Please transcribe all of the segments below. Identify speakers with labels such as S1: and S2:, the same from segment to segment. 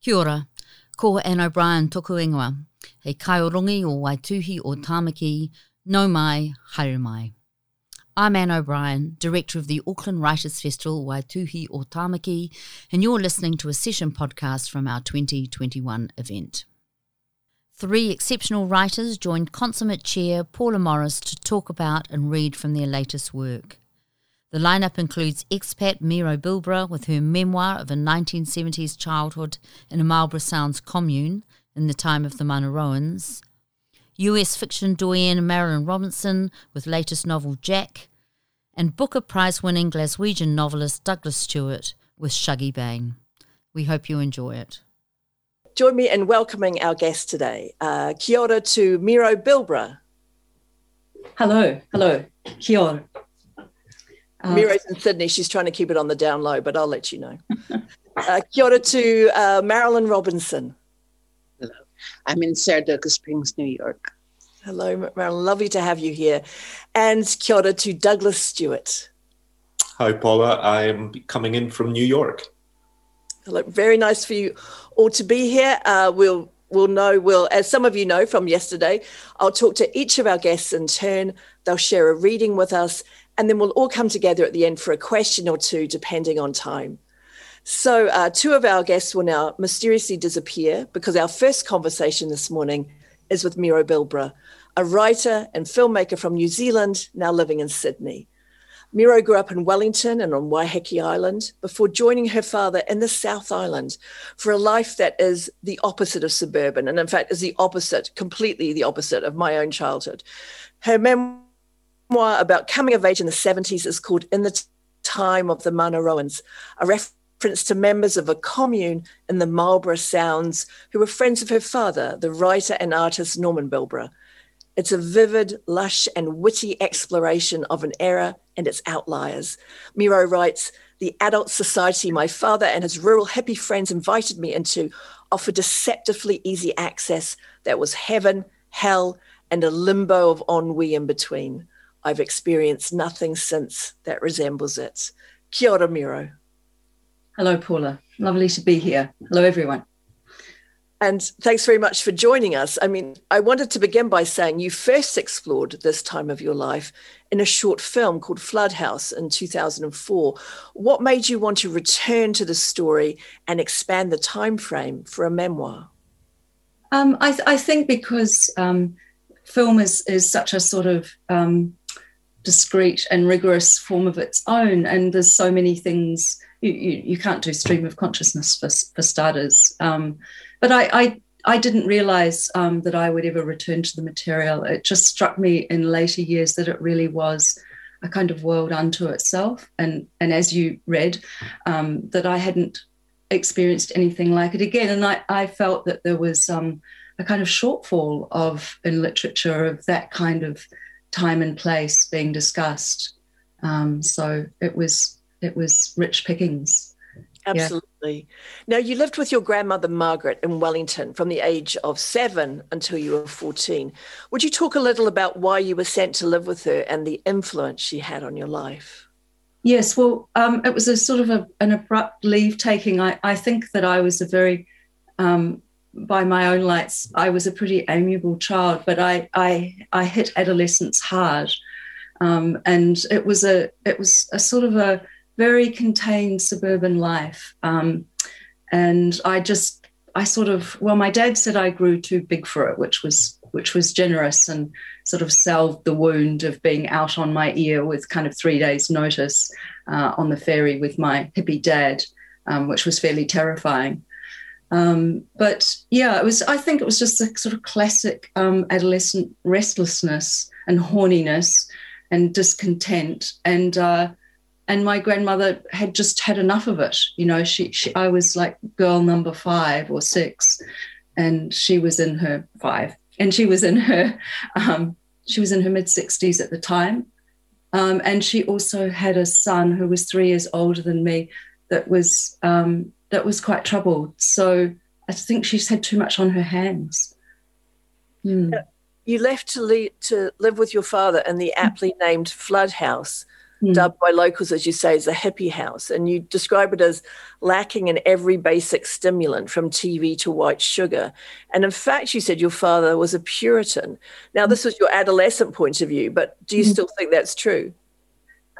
S1: Kia ora, ko Anne O'Brien toku ingoa, he kaiorongi o Waituhi o Tamaki, no mai, haere mai. I'm Anne O'Brien, Director of the Auckland Writers Festival Waituhi o Tamaki, and you're listening to a session podcast from our 2021 event. Three exceptional writers joined consummate chair Paula Morris to talk about and read from their latest work. The lineup includes expat Miro Bilbrough with her memoir of a 1970s childhood in a Marlborough Sounds commune in the time of the Manaroans, US fiction doyen Marilynne Robinson with latest novel Jack, and Booker Prize winning Glaswegian novelist Douglas Stuart with Shuggie Bain. We hope you enjoy it.
S2: Join me in welcoming our guest today. Uh, kia ora to Miro Bilbrough.
S3: Hello, hello, kia ora.
S2: Uh, Miro's in Sydney. She's trying to keep it on the down low, but I'll let you know. uh, kia ora to uh, Marilynne Robinson.
S4: Hello. I'm in Saratoga Springs, New York.
S2: Hello, Marilynne. Lovely to have you here. And kia ora to Douglas Stuart.
S5: Hi, Paula. I'm coming in from New York.
S2: Hello. Very nice for you all to be here. Uh, we'll we'll know, we'll, as some of you know from yesterday, I'll talk to each of our guests in turn. They'll share a reading with us, and then we'll all come together at the end for a question or two, depending on time. So, uh, two of our guests will now mysteriously disappear because our first conversation this morning is with Miro Bilbrough, a writer and filmmaker from New Zealand, now living in Sydney. Miro grew up in Wellington and on Waiheke Island before joining her father in the South Island for a life that is the opposite of suburban, and in fact, is the opposite, completely the opposite of my own childhood. Her memoir memoir about coming of age in the 70s is called In the Time of the Manaroans, a reference to members of a commune in the Marlborough Sounds who were friends of her father, the writer and artist Norman Bilbrough. It's a vivid, lush, and witty exploration of an era and its outliers. Miro writes, the adult society my father and his rural hippie friends invited me into offered deceptively easy access that was heaven, hell, and a limbo of ennui in between. I've experienced nothing since that resembles it. Kia ora, Miro.
S3: Hello, Paula. Lovely to be here. Hello, everyone.
S2: And thanks very much for joining us. I mean, I wanted to begin by saying you first explored this time of your life in a short film called Flood House in 2004. What made you want to return to the story and expand the time frame for a memoir?
S3: Um, I, th- I, think because um, film is, is such a sort of um, discrete and rigorous form of its own. And there's so many things you, you, you can't do stream of consciousness for, for starters. Um, but I, I, I didn't realize um, that I would ever return to the material. It just struck me in later years that it really was a kind of world unto itself. And, and as you read, um, that I hadn't experienced anything like it again. And I, I felt that there was um, a kind of shortfall of in literature of that kind of time and place being discussed. Um, so it was it was rich pickings.
S2: Absolutely. Yeah. Now you lived with your grandmother Margaret in Wellington from the age of seven until you were fourteen. Would you talk a little about why you were sent to live with her and the influence she had on your life?
S3: Yes, well, um, it was a sort of a, an abrupt leave taking. I, I think that I was a very um, by my own lights, I was a pretty amiable child, but I I, I hit adolescence hard, um, and it was a it was a sort of a very contained suburban life, um, and I just I sort of well, my dad said I grew too big for it, which was which was generous and sort of salved the wound of being out on my ear with kind of three days' notice uh, on the ferry with my hippie dad, um, which was fairly terrifying. Um, but yeah, it was. I think it was just a sort of classic um, adolescent restlessness and horniness and discontent, and uh, and my grandmother had just had enough of it. You know, she, she I was like girl number five or six, and she was in her five, and she was in her um, she was in her mid sixties at the time, um, and she also had a son who was three years older than me that was um, that was quite troubled. So I think she's had too much on her hands.
S2: Hmm. You left to, to live with your father in the aptly named Flood House. mm. dubbed by locals, as you say, as a hippie house. And you describe it as lacking in every basic stimulant from TV to white sugar. And in fact, you said your father was a Puritan. Now, this was your adolescent point of view, but do you mm. still think that's true?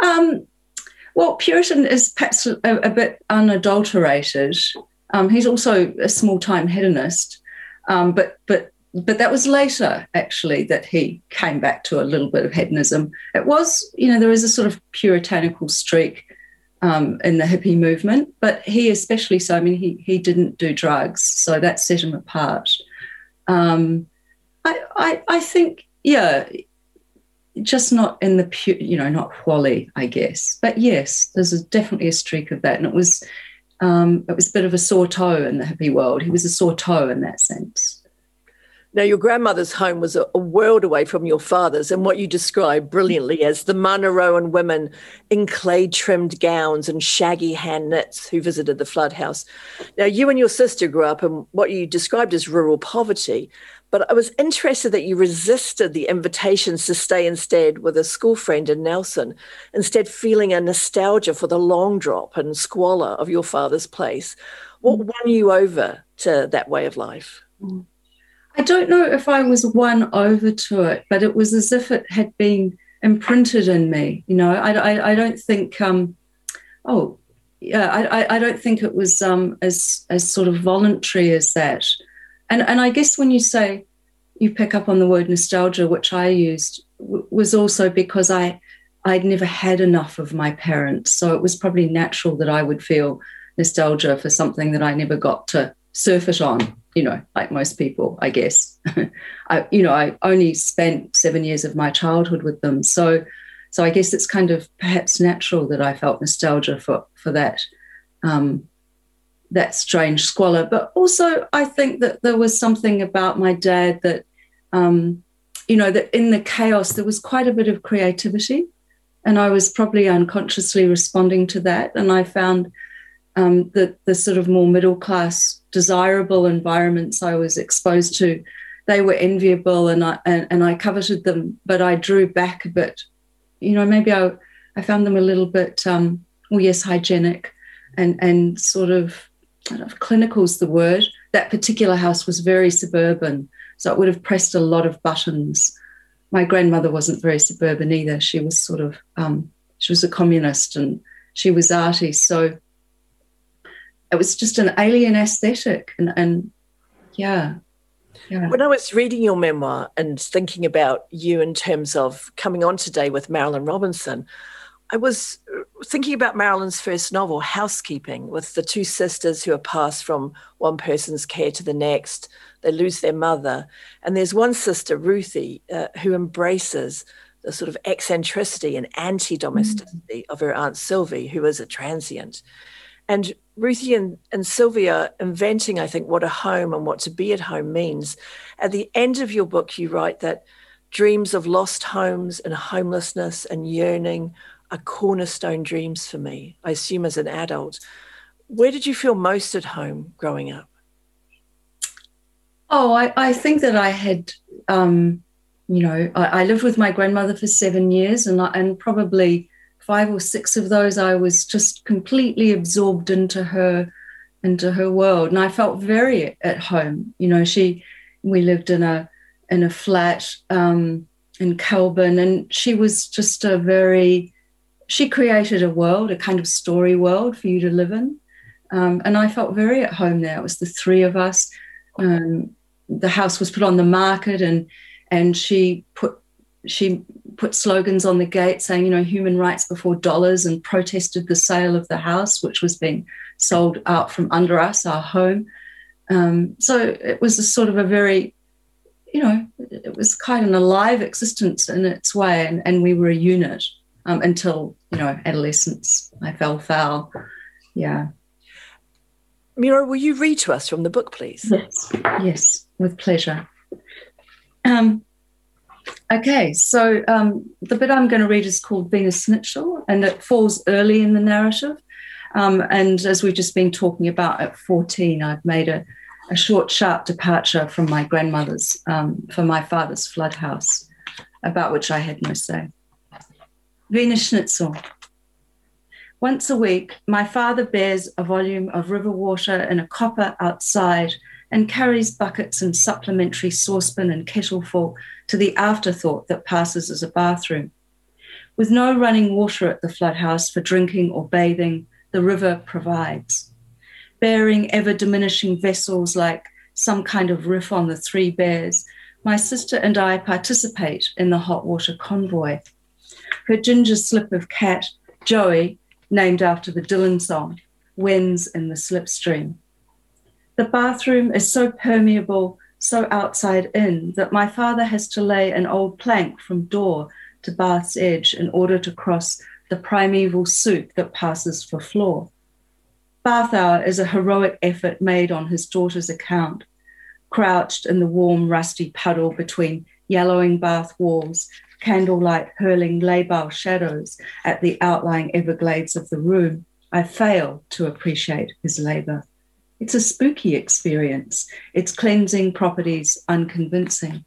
S3: Um, well, Puritan is perhaps a, a bit unadulterated. Um, he's also a small time hedonist, um, but but but that was later actually that he came back to a little bit of hedonism. It was, you know, there is a sort of puritanical streak um, in the hippie movement, but he especially so. I mean, he he didn't do drugs, so that set him apart. Um, I, I I think yeah, just not in the pure, you know, not Wally, I guess. But yes, there's a, definitely a streak of that, and it was um, it was a bit of a sore toe in the hippie world. He was a sore toe in that sense.
S2: Now, your grandmother's home was a, a, world away from your father's, and what you describe brilliantly as the Manaroan women in clay trimmed gowns and shaggy hand knits who visited the flood house. Now, you and your sister grew up in what you described as rural poverty, but I was interested that you resisted the invitations to stay instead with a school friend in Nelson, instead, feeling a nostalgia for the long drop and squalor of your father's place. What won you over to that way of life?
S3: Mm. I don't know if I was won over to it, but it was as if it had been imprinted in me. You know, I, I, I don't think, um, oh, yeah, I, I don't think it was um, as as sort of voluntary as that. And and I guess when you say you pick up on the word nostalgia, which I used, w- was also because I I'd never had enough of my parents, so it was probably natural that I would feel nostalgia for something that I never got to surf it on you know, like most people, I guess. I, you know, I only spent seven years of my childhood with them, so, so I guess it's kind of perhaps natural that I felt nostalgia for for that, um, that strange squalor. But also, I think that there was something about my dad that, um, you know, that in the chaos there was quite a bit of creativity, and I was probably unconsciously responding to that, and I found um, the the sort of more middle class desirable environments I was exposed to, they were enviable and I and, and I coveted them, but I drew back a bit. You know, maybe I I found them a little bit um, well, yes, hygienic and and sort of I don't know if clinical's the word. That particular house was very suburban, so it would have pressed a lot of buttons. My grandmother wasn't very suburban either. She was sort of um, she was a communist and she was arty, so it was just an alien aesthetic and, and yeah
S2: yeah. When I was reading your memoir and thinking about you in terms of coming on today with Marilynne Robinson, I was thinking about Marilynne's first novel, Housekeeping, with the two sisters who are passed from one person's care to the next. They lose their mother. And there's one sister, Ruthie, uh, who embraces the sort of eccentricity and anti domesticity mm-hmm. of her Aunt Sylvie, who is a transient. And Ruthie and, and Sylvia inventing, I think, what a home and what to be at home means. At the end of your book, you write that dreams of lost homes and homelessness and yearning are cornerstone dreams for me, I assume as an adult. Where did you feel most at home growing up?
S3: Oh, I, I think that I had, um, you know, I, I, lived with my grandmother for seven years and, and probably five or six of those, I was just completely absorbed into her, into her world, and I felt very at home. You know, she, we lived in a in a flat um, in Kelburn, and she was just a very, she created a world, a kind of story world for you to live in, um, and I felt very at home there. It was the three of us. Um, the house was put on the market, and and she put she put slogans on the gate saying, you know, human rights before dollars and protested the sale of the house, which was being sold out from under us, our home. Um, so it was a sort of a very, you know, it was quite an alive existence in its way. And, and we were a unit um, until, you know, adolescence. I fell foul. Yeah.
S2: Miro, will you read to us from the book, please?
S3: Yes, yes, with pleasure. Um, Okay, so um, the bit I'm going to read is called Wiener Schnitzel, and it falls early in the narrative. Um, and as we've just been talking about, at 14, I've made a, a short, sharp departure from my grandmother's, um, for my father's flood house, about which I had no say. Wiener Schnitzel. Once a week, my father bears a volume of river water in a copper outside and carries buckets and supplementary saucepan and kettleful to the afterthought that passes as a bathroom. With no running water at the flood house for drinking or bathing, the river provides. Bearing ever diminishing vessels like some kind of riff on the Three Bears, my sister and I participate in the hot water convoy. Her ginger slip of cat, Joey, named after the Dylan song, wins in the slipstream. The bathroom is so permeable, so outside in, that my father has to lay an old plank from door to bath's edge in order to cross the primeval soup that passes for floor. Bath hour is a heroic effort made on his daughter's account, crouched in the warm, rusty puddle between yellowing bath walls candlelight hurling labile shadows at the outlying everglades of the room, I fail to appreciate his labor. It's a spooky experience, its cleansing properties unconvincing.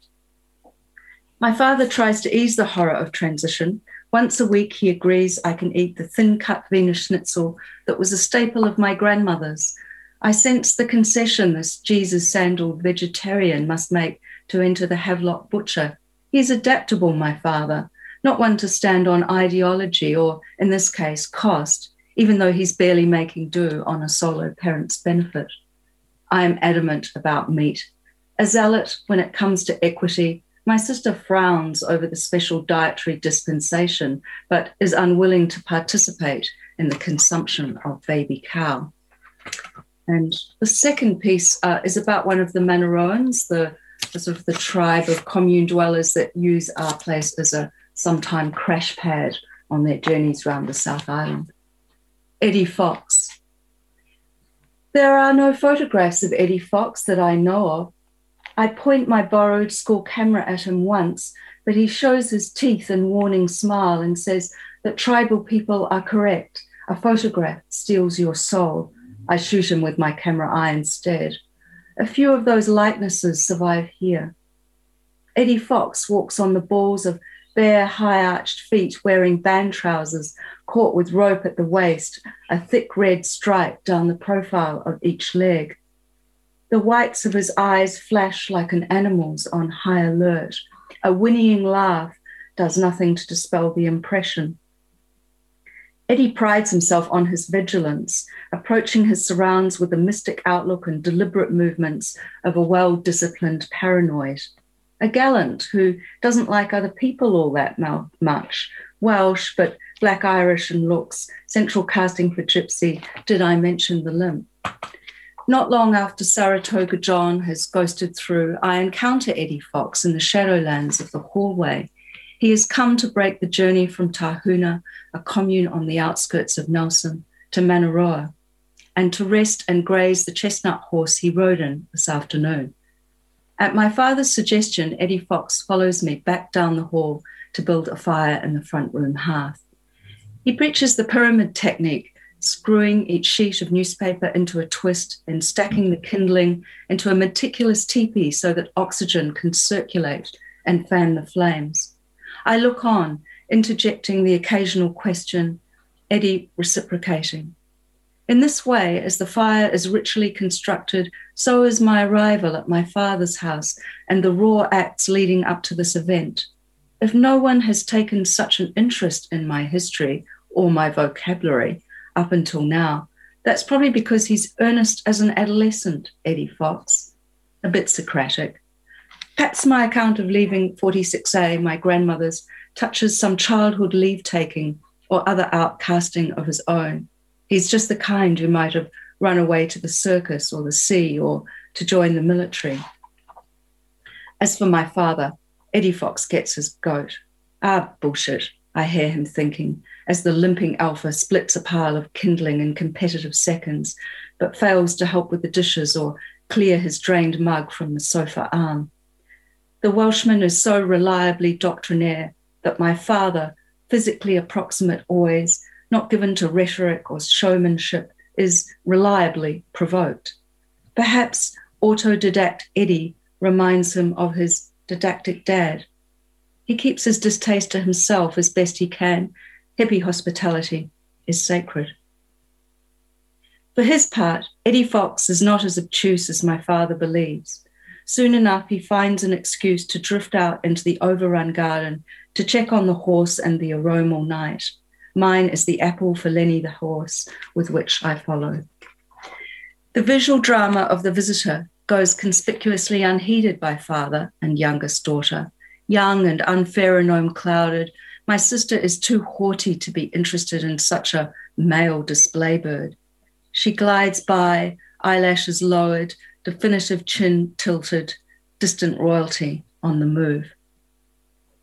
S3: My father tries to ease the horror of transition. Once a week, he agrees I can eat the thin cut Wiener Schnitzel that was a staple of my grandmother's. I sense the concession this Jesus sandaled vegetarian must make to enter the Havelock butcher He's adaptable, my father, not one to stand on ideology or, in this case, cost, even though he's barely making do on a solo parent's benefit. I am adamant about meat. A zealot when it comes to equity, my sister frowns over the special dietary dispensation, but is unwilling to participate in the consumption of baby cow. And the second piece uh, is about one of the Manaroans, the the sort of the tribe of commune dwellers that use our place as a sometime crash pad on their journeys around the South Island. Eddie Fox. There are no photographs of Eddie Fox that I know of. I point my borrowed school camera at him once, but he shows his teeth and warning smile and says that tribal people are correct. A photograph steals your soul. I shoot him with my camera eye instead. A few of those likenesses survive here. Eddie Fox walks on the balls of bare, high arched feet wearing band trousers caught with rope at the waist, a thick red stripe down the profile of each leg. The whites of his eyes flash like an animal's on high alert. A whinnying laugh does nothing to dispel the impression. Eddie prides himself on his vigilance, approaching his surrounds with a mystic outlook and deliberate movements of a well disciplined paranoid. A gallant who doesn't like other people all that much, Welsh, but black Irish in looks, central casting for Gypsy. Did I mention the limp? Not long after Saratoga John has ghosted through, I encounter Eddie Fox in the shadowlands of the hallway. He has come to break the journey from Tahuna, a commune on the outskirts of Nelson, to Manaroa, and to rest and graze the chestnut horse he rode in this afternoon. At my father's suggestion, Eddie Fox follows me back down the hall to build a fire in the front room hearth. He preaches the pyramid technique, screwing each sheet of newspaper into a twist and stacking the kindling into a meticulous teepee so that oxygen can circulate and fan the flames. I look on, interjecting the occasional question, Eddie reciprocating. In this way, as the fire is ritually constructed, so is my arrival at my father's house and the raw acts leading up to this event. If no one has taken such an interest in my history or my vocabulary up until now, that's probably because he's earnest as an adolescent, Eddie Fox, a bit Socratic, Perhaps my account of leaving 46A, my grandmother's, touches some childhood leave taking or other outcasting of his own. He's just the kind who might have run away to the circus or the sea or to join the military. As for my father, Eddie Fox gets his goat. Ah, bullshit, I hear him thinking as the limping alpha splits a pile of kindling in competitive seconds, but fails to help with the dishes or clear his drained mug from the sofa arm. The Welshman is so reliably doctrinaire that my father, physically approximate always, not given to rhetoric or showmanship, is reliably provoked. Perhaps autodidact Eddie reminds him of his didactic dad. He keeps his distaste to himself as best he can hippie hospitality is sacred. For his part, Eddie Fox is not as obtuse as my father believes. Soon enough, he finds an excuse to drift out into the overrun garden to check on the horse and the aroma all night. Mine is the apple for Lenny the horse, with which I follow. The visual drama of the visitor goes conspicuously unheeded by father and youngest daughter. Young and unpheronome clouded, my sister is too haughty to be interested in such a male display bird. She glides by, eyelashes lowered, definitive chin tilted, distant royalty on the move.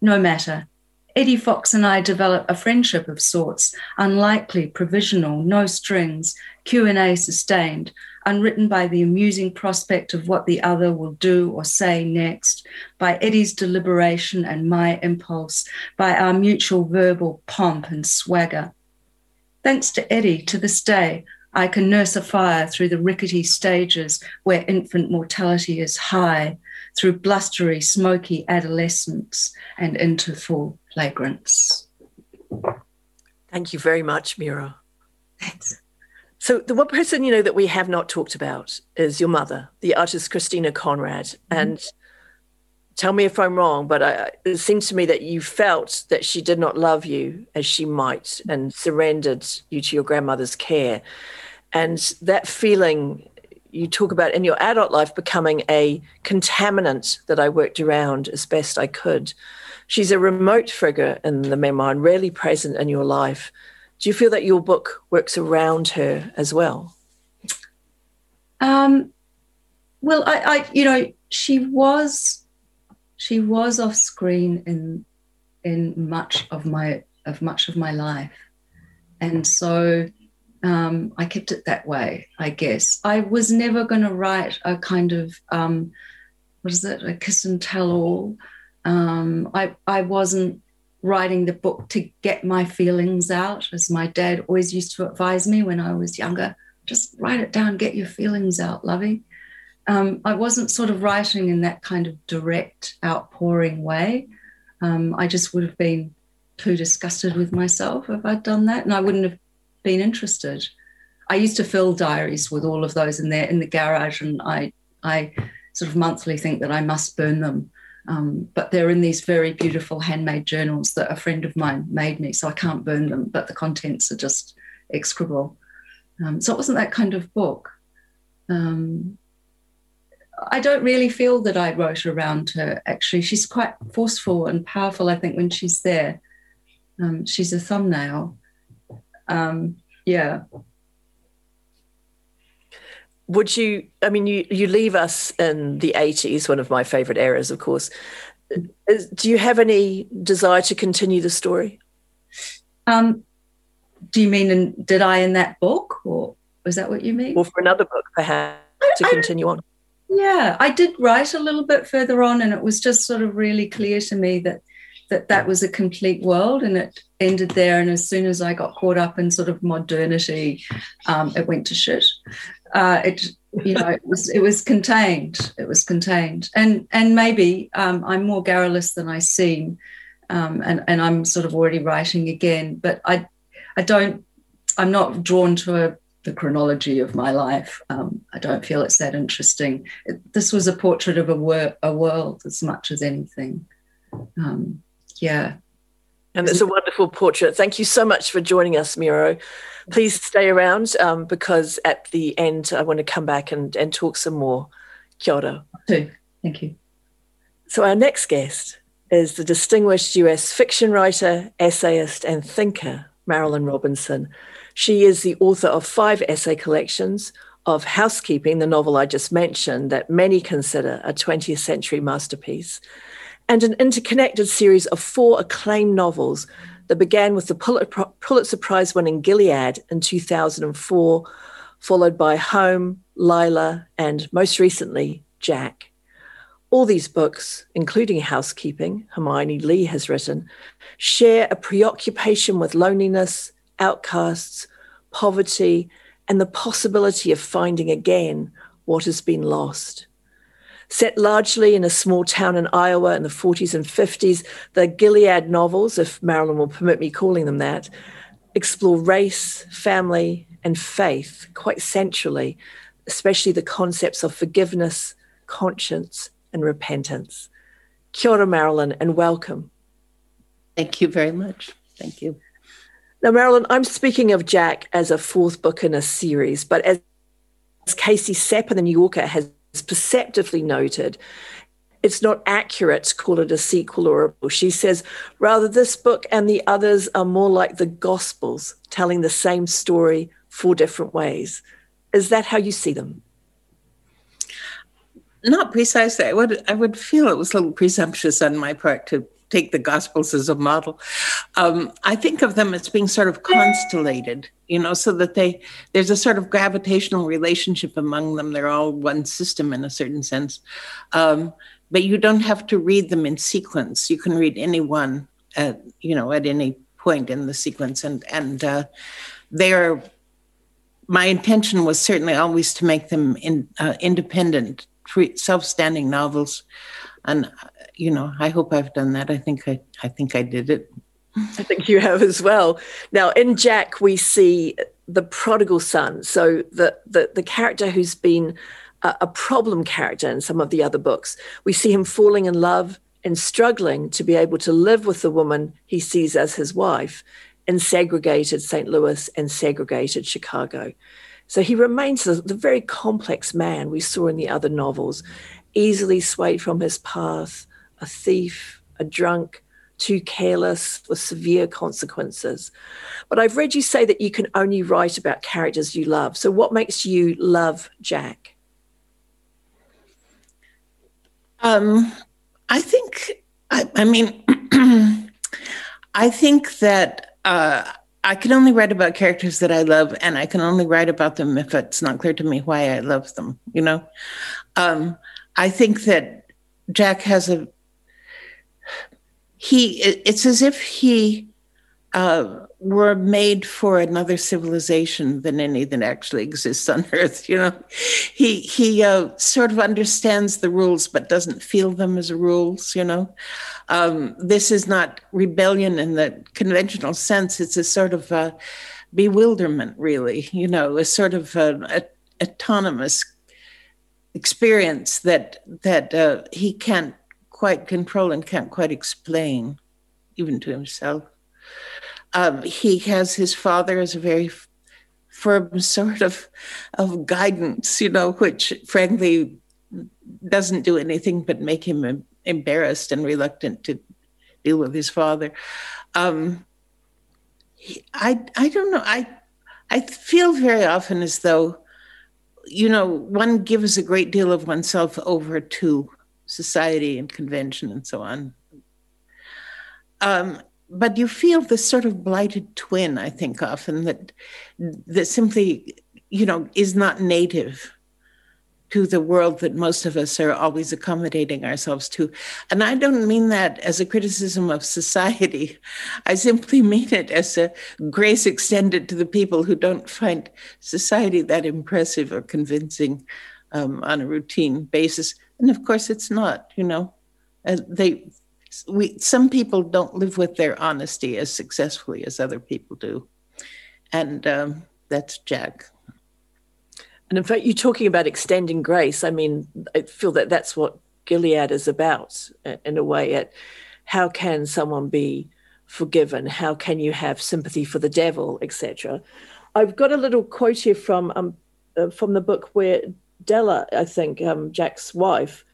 S3: No matter. Eddie Fox and I develop a friendship of sorts, unlikely, provisional, no strings, Q&A sustained, unwritten by the amusing prospect of what the other will do or say next, by Eddie's deliberation and my impulse, by our mutual verbal pomp and swagger. Thanks to Eddie, to this day, I can nurse a fire through the rickety stages where infant mortality is high, through blustery, smoky adolescence and into full flagrants.
S2: Thank you very much, Miro.
S3: Thanks.
S2: So the one person you know that we have not talked about is your mother, the artist Christina Conrad. Mm-hmm. And tell me if I'm wrong, but I, it seems to me that you felt that she did not love you as she might and surrendered you to your grandmother's care. And that feeling you talk about in your adult life becoming a contaminant that I worked around as best I could. She's a remote figure in the memoir and rarely present in your life. Do you feel that your book works around her as well?
S3: Um, well, I, I, you know, she was, she was off screen in, in much of my of much of my life, and so um, I kept it that way, I guess. I was never going to write a kind of, um, what is it, a kiss and tell all. Um, I, I wasn't writing the book to get my feelings out, as my dad always used to advise me when I was younger. Just write it down, get your feelings out, lovey. Um, I wasn't sort of writing in that kind of direct, outpouring way. Um, I just would have been too disgusted with myself if I'd done that, and I wouldn't have been interested. I used to fill diaries with all of those in there in the garage, and I I sort of monthly think that I must burn them. Um, but they're in these very beautiful handmade journals that a friend of mine made me, so I can't burn them. But the contents are just execrable. Um, so it wasn't that kind of book. Um, I don't really feel that I wrote around her. Actually, she's quite forceful and powerful. I think when she's there, um, she's a thumbnail. Um, yeah.
S2: Would you i mean you you leave us in the 80s one of my favorite eras of course. Is, do you have any desire to continue the story?
S3: Um, do you mean in, did i in that book or was that what you mean?
S2: Or for another book perhaps to continue on
S3: yeah i did write a little bit further on and it was just sort of really clear to me that that that was a complete world and it ended there. And as soon as I got caught up in sort of modernity, um, it went to shit. Uh, it you know it was it was contained. It was contained, and and maybe um, I'm more garrulous than I seem, um, and and I'm sort of already writing again. But I I don't I'm not drawn to a the chronology of my life. Um, I don't feel it's that interesting. It, this was a portrait of a, wor- a world as much as anything. Um, yeah.
S2: And it's a wonderful portrait. Thank you so much for joining us, Miro. Please stay around um, because at the end, I want to come back and, and talk some more. Kia ora.
S3: Thank you.
S2: So, our next guest is the distinguished US fiction writer, essayist, and thinker, Marilynne Robinson. She is the author of five essay collections of Housekeeping, the novel I just mentioned, that many consider a 20th century masterpiece and an interconnected series of four acclaimed novels that began with the Pulitzer Prize winning Gilead in 2004, followed by Home, Lila, and most recently, Jack. All these books, including Housekeeping, Hermione Lee has written, share a preoccupation with loneliness, outcasts, poverty, and the possibility of finding again what has been lost. Set largely in a small town in Iowa in the 40s and 50s, the Gilead novels, if Marilynne will permit me calling them that, explore race, family, and faith quite centrally, especially the concepts of forgiveness, conscience, and repentance. Kia ora, Marilynne, and welcome.
S4: Thank you very much. Thank you.
S2: Now, Marilynne, I'm speaking of Jack as a fourth book in a series, but as Casey Cep in the New Yorker has perceptively noted, it's not accurate to call it a sequel or a book. She says, rather, this book and the others are more like the Gospels, telling the same story four different ways. Is that how you see them?
S4: Not precisely. I would I would feel it was a little presumptuous on my part to take the Gospels as a model. Um, I think of them as being sort of constellated, you know, so that they there's a sort of gravitational relationship among them. They're all one system in a certain sense, um, but you don't have to read them in sequence. You can read any one at you know at any point in the sequence, and and uh, they are. My intention was certainly always to make them in, uh, independent, self-standing novels, and you know, I hope I've done that. I think I, I think I did it.
S2: I think you have as well. Now, in Jack, we see the prodigal son. So the the, the character who's been a, a problem character in some of the other books. We see him falling in love and struggling to be able to live with the woman he sees as his wife in segregated St. Louis and segregated Chicago. So he remains the, the very complex man we saw in the other novels, easily swayed from his path, a thief, a drunk, too careless with severe consequences. But I've read you say that you can only write about characters you love. So, what makes you love Jack?
S4: Um, I think, I, I mean, I think that uh, I can only write about characters that I love, and I can only write about them if it's not clear to me why I love them, you know? Um, I think that Jack has a he it's as if he uh, were made for another civilization than any that actually exists on earth you know? He he uh, sort of understands the rules but doesn't feel them as rules you know? Um, this is not rebellion in the conventional sense. It's a sort of uh, bewilderment really you know? A sort of uh, a, autonomous experience that that uh, he can't quite control and can't quite explain, even to himself. Um, he has his father as a very firm sort of of guidance, you know, which frankly doesn't do anything but make him embarrassed and reluctant to deal with his father. Um, he, I I don't know. I I feel very often as though, you know, one gives a great deal of oneself over to society and convention and so on. Um, but you feel this sort of blighted twin, I think, often that that simply, you know, is not native to the world that most of us are always accommodating ourselves to. And I don't mean that as a criticism of society. I simply mean it as a grace extended to the people who don't find society that impressive or convincing um, on a routine basis and of course it's not you know uh, they we some people don't live with their honesty as successfully as other people do and um, that's jack
S2: and in fact you're talking about extending grace. I mean i feel that that's what gilead is about in a way at how can someone be forgiven? How can you have sympathy for the devil etc i've got a little quote here from um, uh, from the book where Della, I think, um, Jack's wife,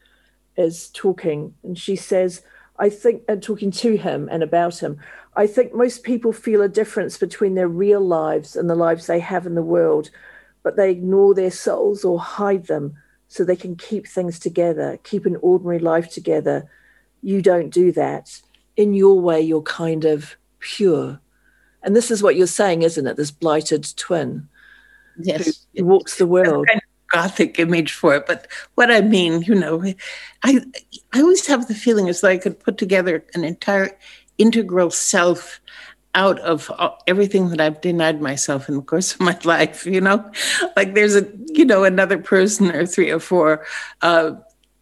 S2: is talking, and she says, I think, and talking to him and about him, I think most people feel a difference between their real lives and the lives they have in the world, but they ignore their souls or hide them so they can keep things together, keep an ordinary life together. You don't do that. In your way, you're kind of pure. And this is what you're saying, isn't it? This blighted twin
S4: yes.
S2: who walks the world
S4: gothic image for it, but what I mean, you know, I I always have the feeling as though I could put together an entire integral self out of everything that I've denied myself in the course of my life, you know, like there's a, you know, another person or three or four uh,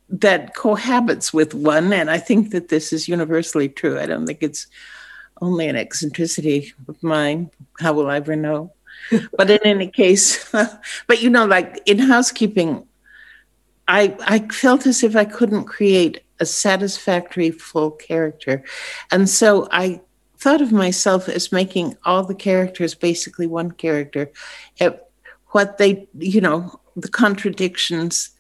S4: that cohabits with one, and I think that this is universally true. I don't think it's only an eccentricity of mine. How will I ever know? but in any case, but you know, like in housekeeping, I I felt as if I couldn't create a satisfactory full character, and so I thought of myself as making all the characters basically one character. What they, you know, the contradictions,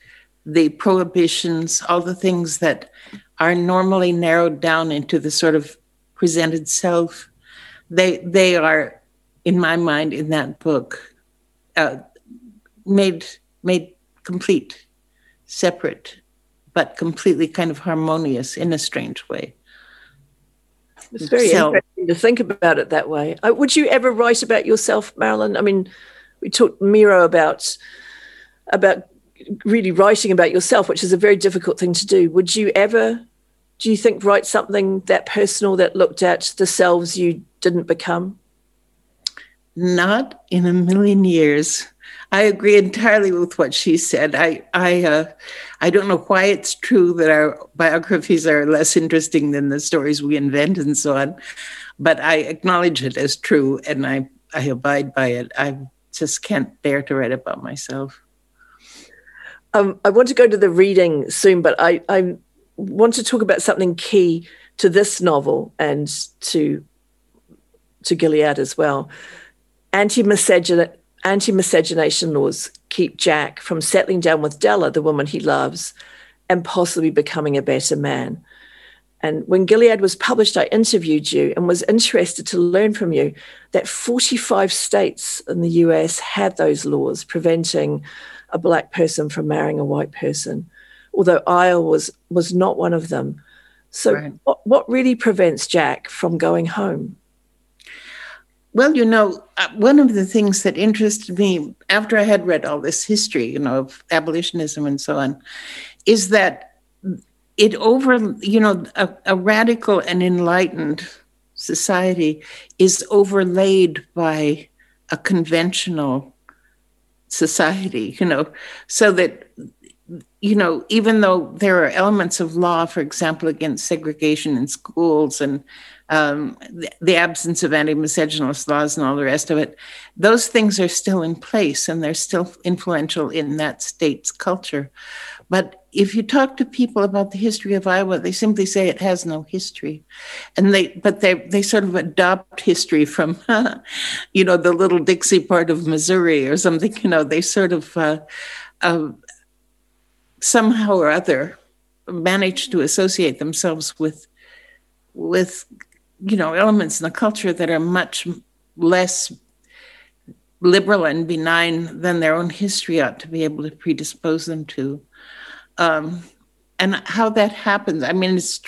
S4: the prohibitions, all the things that are normally narrowed down into the sort of presented self, they they are, in my mind, in that book, uh, made made complete, separate, but completely kind of harmonious in a strange way.
S2: It's very so, interesting to think about it that way. Uh, would you ever write about yourself, Marilynne? I mean, we talked Miro about about really writing about yourself, which is a very difficult thing to do. Would you ever, do you think, write something that personal that looked at the selves you didn't become?
S4: Not in a million years. I agree entirely with what she said. I, I, uh, I don't know why it's true that our biographies are less interesting than the stories we invent and so on, but I acknowledge it as true and I, I abide by it. I just can't bear to write about myself.
S2: Um, I want to go to the reading soon, but I, I want to talk about something key to this novel and to to Gilead as well. Anti-miscegenation anti-miscegenation laws keep Jack from settling down with Della, the woman he loves, and possibly becoming a better man. And when Gilead was published, I interviewed you and was interested to learn from you that 45 states in the US had those laws preventing a black person from marrying a white person, although Iowa was, was not one of them. So, right. what, what really prevents Jack from going home?
S4: Well, you know, uh, one of the things that interested me after I had read all this history, you know, of abolitionism and so on, is that it over, you know, a, a radical and enlightened society is overlaid by a conventional society, you know, so that, you know, even though there are elements of law, for example, against segregation in schools and um, the, the, absence of anti miscegenist laws and all the rest of it, those things are still in place and they're still influential in that state's culture. But if you talk to people about the history of Iowa, they simply say it has no history, and they but they they sort of adopt history from, you know, the little Dixie part of Missouri or something. You know, they sort of uh, uh, somehow or other manage to associate themselves with with you know elements in the culture that are much less liberal and benign than their own history ought to be able to predispose them to um, and how that happens. I mean, it's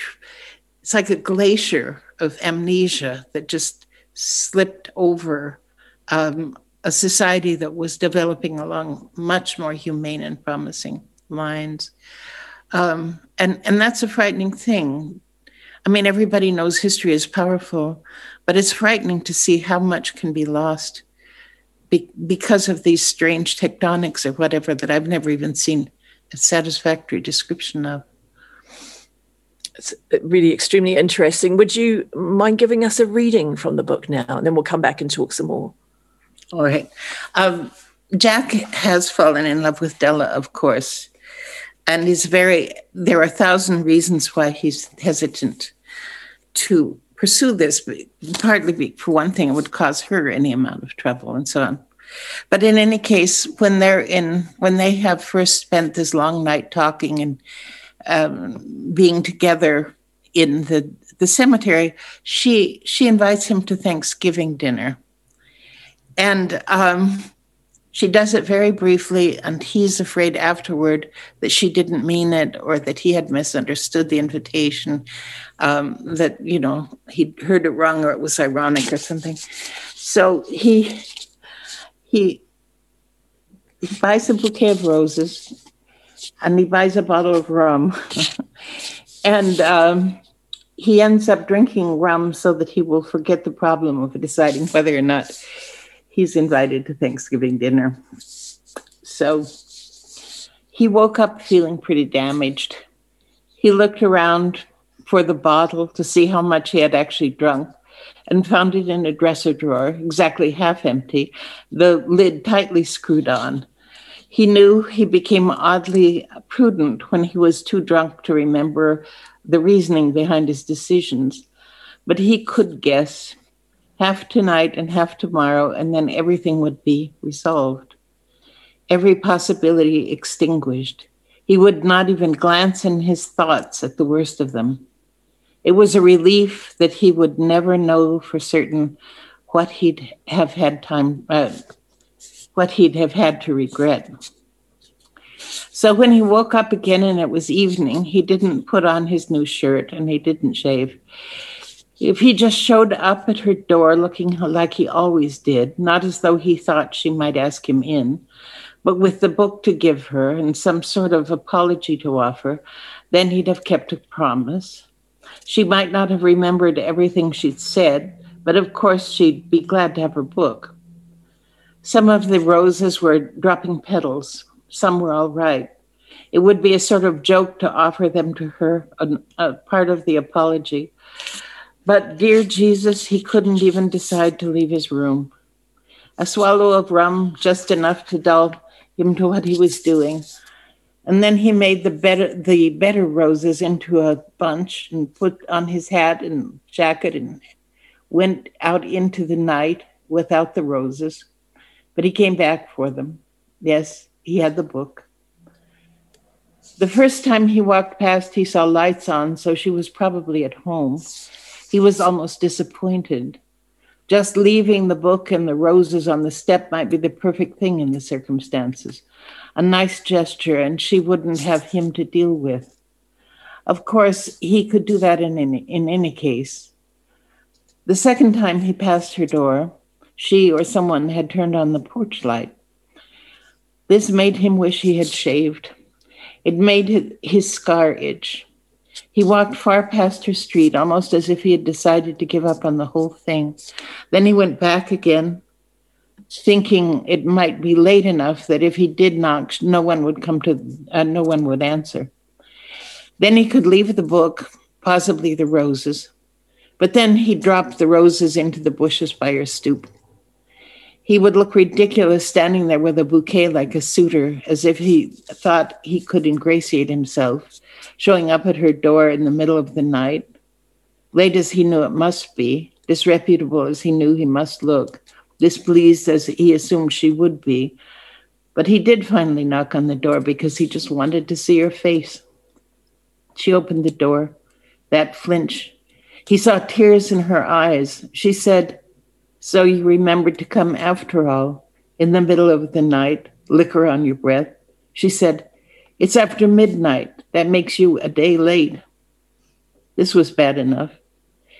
S4: it's like a glacier of amnesia that just slipped over um, a society that was developing along much more humane and promising lines. Um, and and that's a frightening thing. I mean, everybody knows history is powerful, but it's frightening to see how much can be lost be- because of these strange tectonics or whatever that I've never even seen a satisfactory description of.
S2: It's really extremely interesting. Would you mind giving us a reading from the book now? And then we'll come back and talk some more.
S4: All right. Um, Jack has fallen in love with Della, of course. And he's very, there are a thousand reasons why he's hesitant to pursue this. Partly for one thing, it would cause her any amount of trouble and so on. But in any case, when they're in, when they have first spent this long night talking and um, being together in the the cemetery, she she invites him to Thanksgiving dinner, and um, she does it very briefly, and he's afraid afterward that she didn't mean it or that he had misunderstood the invitation, um, that you know he heard it wrong or it was ironic or something. So he he, he buys a bouquet of roses and he buys a bottle of rum. and um, he ends up drinking rum so that he will forget the problem of deciding whether or not he's invited to Thanksgiving dinner. So he woke up feeling pretty damaged. He looked around for the bottle to see how much he had actually drunk and found it in a dresser drawer, exactly half empty, the lid tightly screwed on. He knew he became oddly prudent when he was too drunk to remember the reasoning behind his decisions, but he could guess half tonight and half tomorrow, and then everything would be resolved. Every possibility extinguished. He would not even glance in his thoughts at the worst of them. It was a relief that he would never know for certain what he'd have had time, uh, what he'd have had to regret. So when he woke up again and it was evening, he didn't put on his new shirt and he didn't shave. If he just showed up at her door looking like he always did, not as though he thought she might ask him in, but with the book to give her and some sort of apology to offer, then he'd have kept a promise. She might not have remembered everything she'd said, but of course she'd be glad to have her book. Some of the roses were dropping petals, some were all right. It would be a sort of joke to offer them to her, a, a part of the apology. But dear Jesus, he couldn't even decide to leave his room. A swallow of rum, just enough to dull him to what he was doing. And then he made the better the better roses into a bunch and put on his hat and jacket and went out into the night without the roses. But he came back for them. Yes, he had the book. The first time he walked past, he saw lights on, so she was probably at home. He was almost disappointed. Just leaving the book and the roses on the step might be the perfect thing in the circumstances. A nice gesture, and she wouldn't have him to deal with. Of course, he could do that in any, in any case. The second time he passed her door, she or someone had turned on the porch light. This made him wish he had shaved. It made his scar itch. He walked far past her street, almost as if he had decided to give up on the whole thing. Then he went back again, thinking it might be late enough that if he did knock, no one would come to, uh, no one would answer. Then he could leave the book, possibly the roses. But then he dropped the roses into the bushes by her stoop. He would look ridiculous standing there with a bouquet like a suitor, as if he thought he could ingratiate himself, showing up at her door in the middle of the night. Late as he knew it must be, disreputable as he knew he must look, displeased as he assumed she would be. But he did finally knock on the door because he just wanted to see her face. She opened the door. That flinch. He saw tears in her eyes. She said, so you remembered to come after all, in the middle of the night, liquor on your breath. She said, It's after midnight. That makes you a day late. This was bad enough.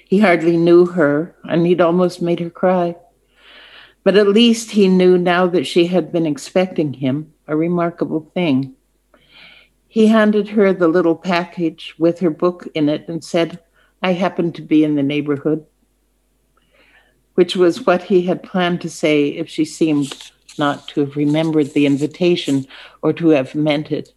S4: He hardly knew her, and he'd almost made her cry. But at least he knew now that she had been expecting him, a remarkable thing. He handed her the little package with her book in it and said, I happen to be in the neighborhood which was what he had planned to say if she seemed not to have remembered the invitation or to have meant it.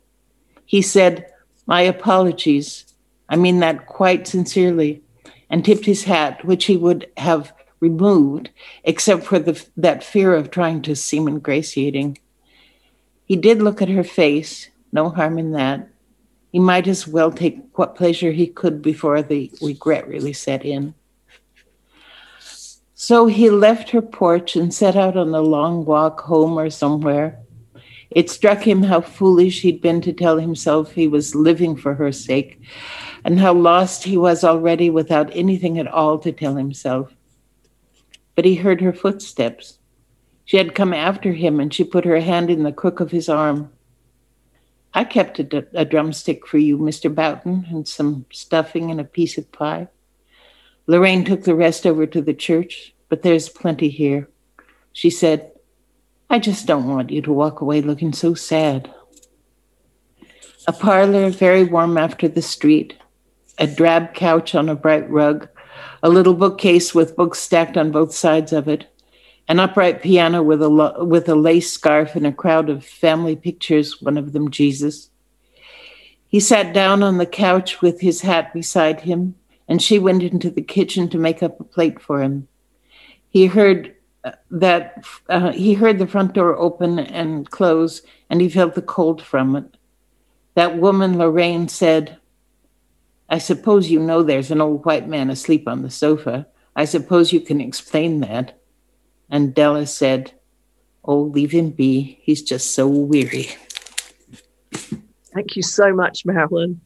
S4: He said, My apologies. I mean that quite sincerely, and tipped his hat, which he would have removed, except for the, that fear of trying to seem ingratiating. He did look at her face, no harm in that. He might as well take what pleasure he could before the regret really set in. So he left her porch and set out on a long walk home or somewhere. It struck him how foolish he'd been to tell himself he was living for her sake, and how lost he was already without anything at all to tell himself. But he heard her footsteps. She had come after him, and she put her hand in the crook of his arm. I kept a, d- a drumstick for you, Mr. Boughton, and some stuffing and a piece of pie. Lorraine took the rest over to the church, but there's plenty here. She said, I just don't want you to walk away looking so sad. A parlor, very warm after the street, a drab couch on a bright rug, a little bookcase with books stacked on both sides of it, an upright piano with a, lo- with a lace scarf and a crowd of family pictures, one of them Jesus. He sat down on the couch with his hat beside him, and she went into the kitchen to make up a plate for him. He heard that uh, he heard the front door open and close, and he felt the cold from it. That woman, Lorraine, said, I suppose you know there's an old white man asleep on the sofa. I suppose you can explain that. And Della said, Oh, leave him be. He's just so weary.
S2: Thank you so much, Marilynne.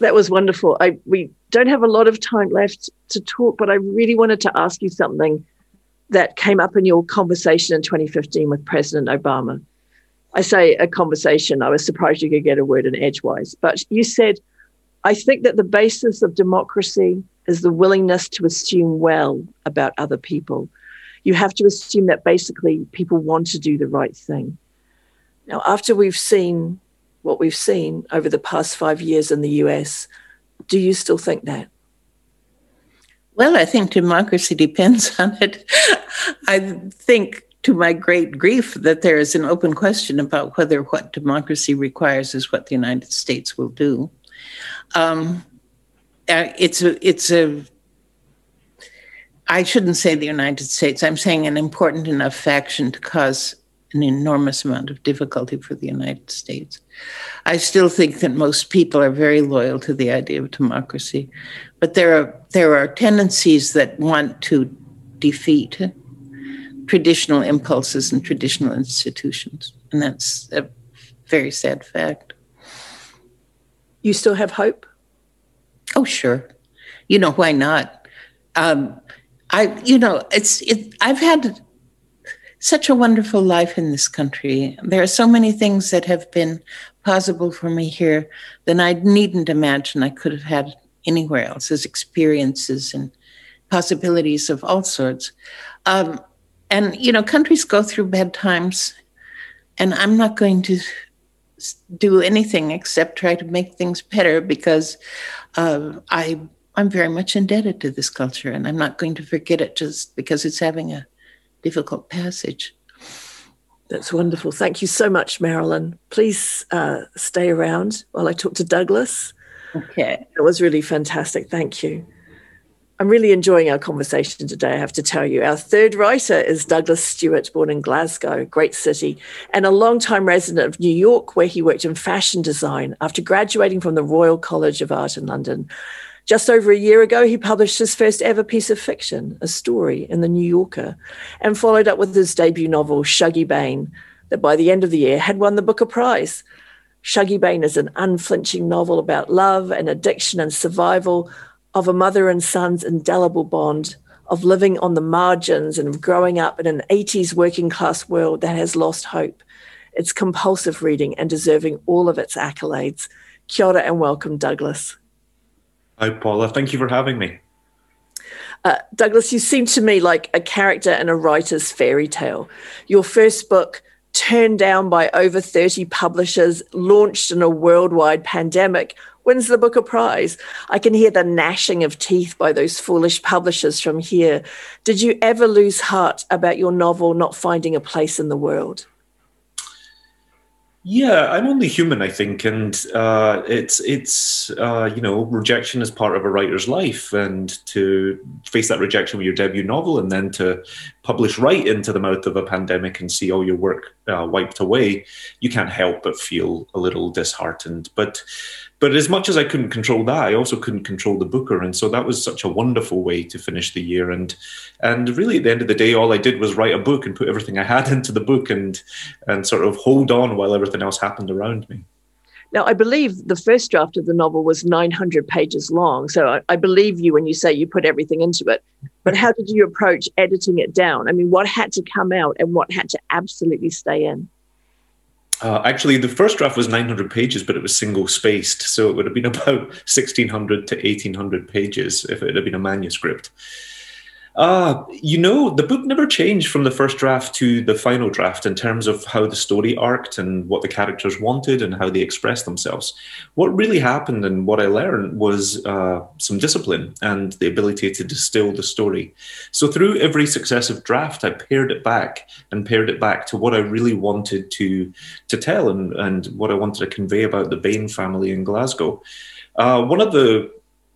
S2: That was wonderful. I we don't have a lot of time left to talk, but I really wanted to ask you something that came up in your conversation in 2015 with President Obama. I say a conversation. I was surprised you could get a word in edgewise, but you said, I think that the basis of democracy is the willingness to assume well about other people. You have to assume that basically people want to do the right thing. Now, after we've seen what we've seen over the past five years in the US, do you still think that?
S4: Well, I think democracy depends on it. I think, to my great grief, that there is an open question about whether what democracy requires is what the United States will do. Um, uh, it's a, it's a. I shouldn't say the United States. I'm saying an important enough faction to cause an enormous amount of difficulty for the United States. I still think that most people are very loyal to the idea of democracy, but there are there are tendencies that want to defeat traditional impulses and traditional institutions, and that's a very sad fact.
S2: You still have hope?
S4: Oh, sure. You know why not? Um, I, you know, it's it. I've had such a wonderful life in this country. There are so many things that have been possible for me here that I needn't imagine I could have had anywhere else as experiences and possibilities of all sorts. Um, and, you know, countries go through bad times, and I'm not going to do anything except try to make things better because uh, I, I'm very much indebted to this culture, and I'm not going to forget it just because it's having a difficult passage.
S2: That's wonderful. Thank you so much, Marilynne. Please uh, stay around while I talk to Douglas.
S4: Okay.
S2: It was really fantastic. Thank you. I'm really enjoying our conversation today, I have to tell you. Our third writer is Douglas Stuart, born in Glasgow, great city, and a long-time resident of New York, where he worked in fashion design after graduating from the Royal College of Art in London. Just over a year ago, he published his first ever piece of fiction, a story in The New Yorker, and followed up with his debut novel, Shuggie Bain, that by the end of the year had won the Booker Prize. Shuggie Bain is an unflinching novel about love and addiction and survival of a mother and son's indelible bond, of living on the margins and of growing up in an 80s working class world that has lost hope. It's compulsive reading and deserving all of its accolades. Kia ora and welcome, Douglas.
S5: Hi, Paula. Thank you for having me.
S2: Uh, Douglas, you seem to me like a character in a writer's fairy tale. Your first book, turned down by over 30 publishers, launched in a worldwide pandemic, wins the Booker Prize. I can hear the gnashing of teeth by those foolish publishers from here. Did you ever lose heart about your novel not finding a place in the world?
S5: Yeah, I'm only human, I think, and uh, it's it's uh, you know rejection is part of a writer's life, and to face that rejection with your debut novel, and then to publish right into the mouth of a pandemic and see all your work uh, wiped away, you can't help but feel a little disheartened. But but as much as I couldn't control that, I also couldn't control the Booker, and so that was such a wonderful way to finish the year. And and really, at the end of the day, all I did was write a book and put everything I had into the book, and and sort of hold on while everything else happened around me.
S2: Now, I believe the first draft of the novel was 900 pages long. So I, I, believe you when you say you put everything into it. But how did you approach editing it down? I mean, what had to come out and what had to absolutely stay in?
S5: Uh, actually, the first draft was 900 pages, but it was single spaced. So it would have been about 1600 to 1800 pages if it had been a manuscript. Uh, you know, the book never changed from the first draft to the final draft in terms of how the story arced and what the characters wanted and how they expressed themselves. What really happened and what I learned was uh, some discipline and the ability to distill the story. So through every successive draft, I pared it back and pared it back to what I really wanted to to tell and, and what I wanted to convey about the Bain family in Glasgow. Uh, one of the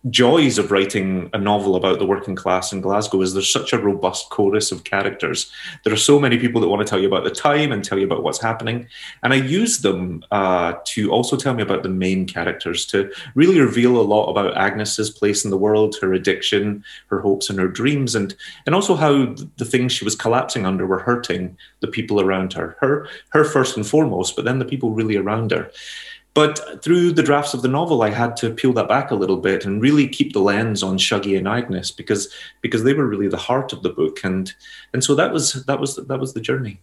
S5: joys of writing a novel about the working class in Glasgow is there's such a robust chorus of characters. There are so many people that want to tell you about the time and tell you about what's happening. And I use them uh, to also tell me about the main characters, to really reveal a lot about Agnes's place in the world, her addiction, her hopes and her dreams, and, and also how the things she was collapsing under were hurting the people around her. Her, her first and foremost, but then the people really around her. But through the drafts of the novel, I had to peel that back a little bit and really keep the lens on Shuggie and Agnes because because they were really the heart of the book, and and so that was that was that was the journey.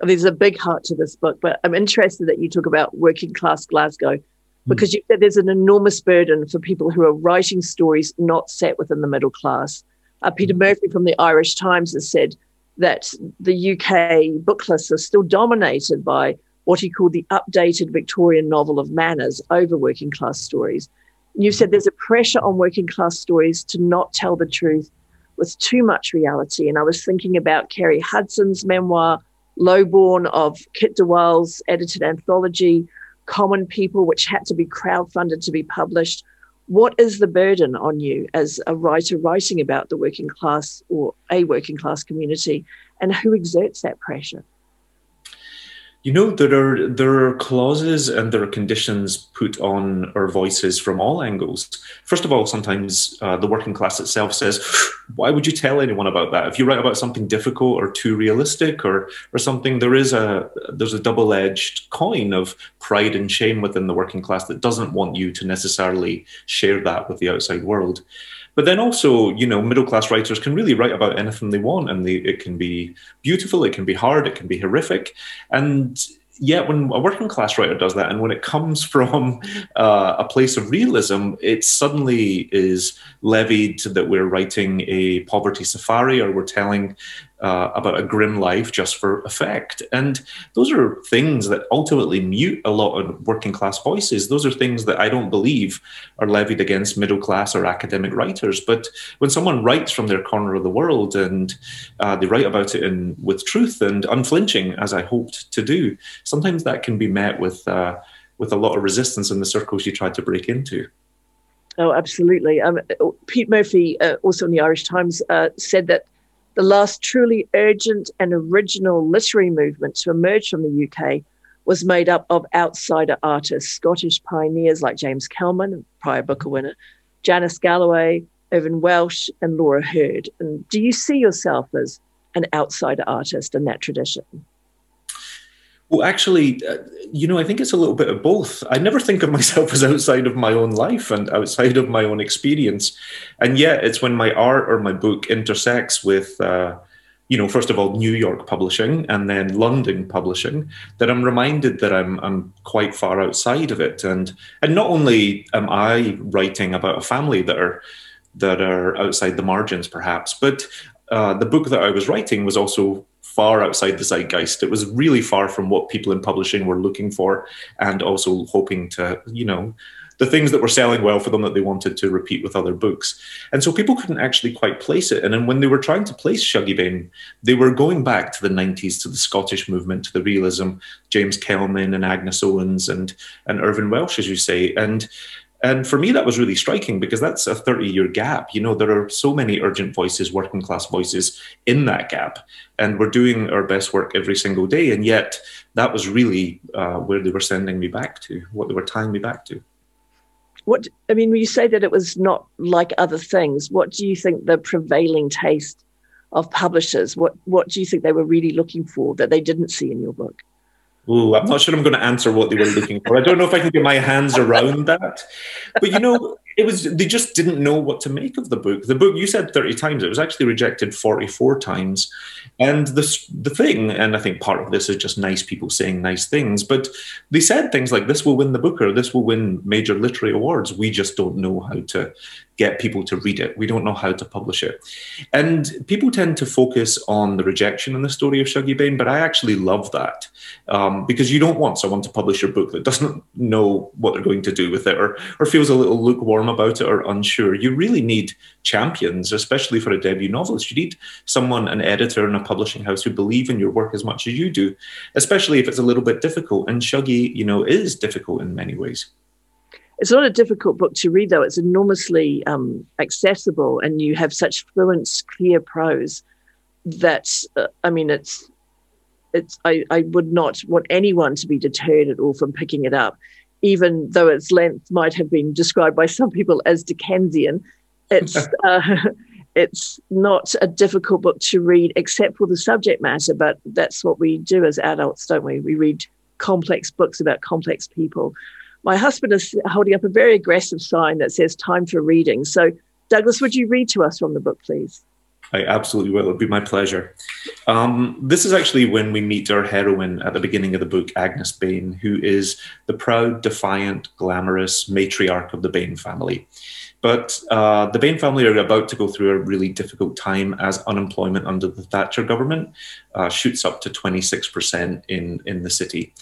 S2: There's a big heart to this book, but I'm interested that you talk about working class Glasgow because mm. you said there's an enormous burden for people who are writing stories not set within the middle class. Uh, Peter mm. Murphy from the Irish Times has said that the UK book lists are still dominated by what he called the updated Victorian novel of manners over working class stories. And you've said there's a pressure on working class stories to not tell the truth with too much reality. And I was thinking about Kerry Hudson's memoir, Lowborn, of Kit de Waal's edited anthology, Common People, which had to be crowdfunded to be published. What is the burden on you as a writer writing about the working class or a working class community, and who exerts that pressure?
S5: You know, there are there are clauses and there are conditions put on our voices from all angles. First of all, sometimes uh, the working class itself says, "Why would you tell anyone about that? If you write about something difficult or too realistic or or something, there is a there's a double edged coin of pride and shame within the working class that doesn't want you to necessarily share that with the outside world." But then also, you know, middle class writers can really write about anything they want, and they, it can be beautiful, it can be hard, it can be horrific, and yet when a working class writer does that and when it comes from uh, a place of realism it suddenly is levied that we're writing a poverty safari or we're telling uh, about a grim life just for effect. And those are things that ultimately mute a lot of working class voices. Those are things that I don't believe are levied against middle class or academic writers. But when someone writes from their corner of the world and uh, they write about it in, with truth and unflinching, as I hoped to do, sometimes that can be met with. Uh, with a lot of resistance in the circles you try to break into.
S2: Oh, absolutely. Um, Pete Murphy, uh, also in the Irish Times, uh, said that the last truly urgent and original literary movement to emerge from the UK was made up of outsider artists, Scottish pioneers like James Kelman, prior Booker winner, Janice Galloway, Irvine Welsh, and Laura Hird. And do you see yourself as an outsider artist in that tradition?
S5: Well, actually, uh, you know, I think it's a little bit of both. I never think of myself as outside of my own life and outside of my own experience. And yet, it's when my art or my book intersects with, uh, you know, first of all, New York publishing and then London publishing, that I'm reminded that I'm, I'm quite far outside of it. And, and not only am I writing about a family that are, that are outside the margins, perhaps, but uh, the book that I was writing was also far outside the zeitgeist. It was really far from what people in publishing were looking for and also hoping to, you know, the things that were selling well for them that they wanted to repeat with other books. And so people couldn't actually quite place it. And then when they were trying to place Shuggie Bain, they were going back to the 90s, to the Scottish movement, to the realism, James Kelman and Agnes Owens and, and Irvine Welsh, as you say. And and for me, that was really striking because that's a 30 year gap. You know, there are so many urgent voices, working class voices in that gap. And we're doing our best work every single day. And yet, that was really uh, where they were sending me back to, what they were tying me back to.
S2: What, I mean, when you say that it was not like other things, what do you think the prevailing taste of publishers, what, what do you think they were really looking for that they didn't see in your book?
S5: Ooh, I'm not sure I'm going to answer what they were looking for. I don't know if I can get my hands around that. But you know, it was they just didn't know what to make of the book. The book you said 30 times, it was actually rejected 44 times. And this the thing, and I think part of this is just nice people saying nice things, but they said things like this will win the Booker, this will win major literary awards. We just don't know how to get people to read it. We don't know how to publish it. And people tend to focus on the rejection in the story of Shuggie Bain, but I actually love that um, because you don't want someone to publish your book that doesn't know what they're going to do with it or, or feels a little lukewarm about it or unsure. You really need champions, especially for a debut novelist. You need someone, an editor in a publishing house who believe in your work as much as you do, especially if it's a little bit difficult. And Shuggie, you know, is difficult in many ways.
S2: It's not a difficult book to read, though. It's enormously um, accessible, and you have such fluent, clear prose that uh, I mean, it's it's. I, I would not want anyone to be deterred at all from picking it up, even though its length might have been described by some people as Dickensian. It's uh, it's not a difficult book to read, except for the subject matter. But that's what we do as adults, don't we? We read complex books about complex people my husband is holding up a very aggressive sign that says time for reading. So, Douglas, would you read to us from the book, please?
S5: I absolutely will. It'd be my pleasure. Um, this is actually when we meet our heroine at the beginning of the book, Agnes Bain, who is the proud, defiant, glamorous matriarch of the Bain family. But uh, the Bain family are about to go through a really difficult time as unemployment under the Thatcher government uh, shoots up to 26% in, in the city.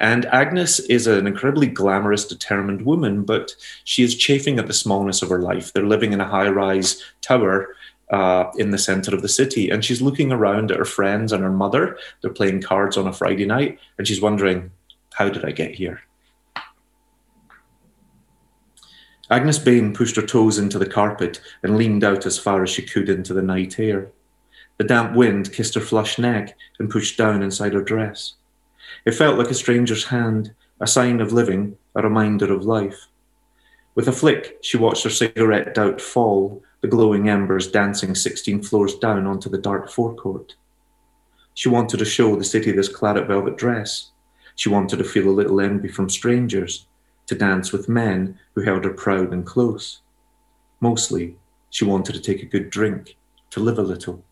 S5: And Agnes is an incredibly glamorous, determined woman, but she is chafing at the smallness of her life. They're living in a high rise tower uh, in the center of the city, and she's looking around at her friends and her mother. They're playing cards on a Friday night, and she's wondering, How did I get here? Agnes Bain pushed her toes into the carpet and leaned out as far as she could into the night air. The damp wind kissed her flushed neck and pushed down inside her dress. It felt like a stranger's hand, a sign of living, a reminder of life. With a flick, she watched her cigarette doubt fall, the glowing embers dancing 16 floors down onto the dark forecourt. She wanted to show the city this claret velvet dress. She wanted to feel a little envy from strangers, to dance with men who held her proud and close. Mostly, she wanted to take a good drink, to live a little.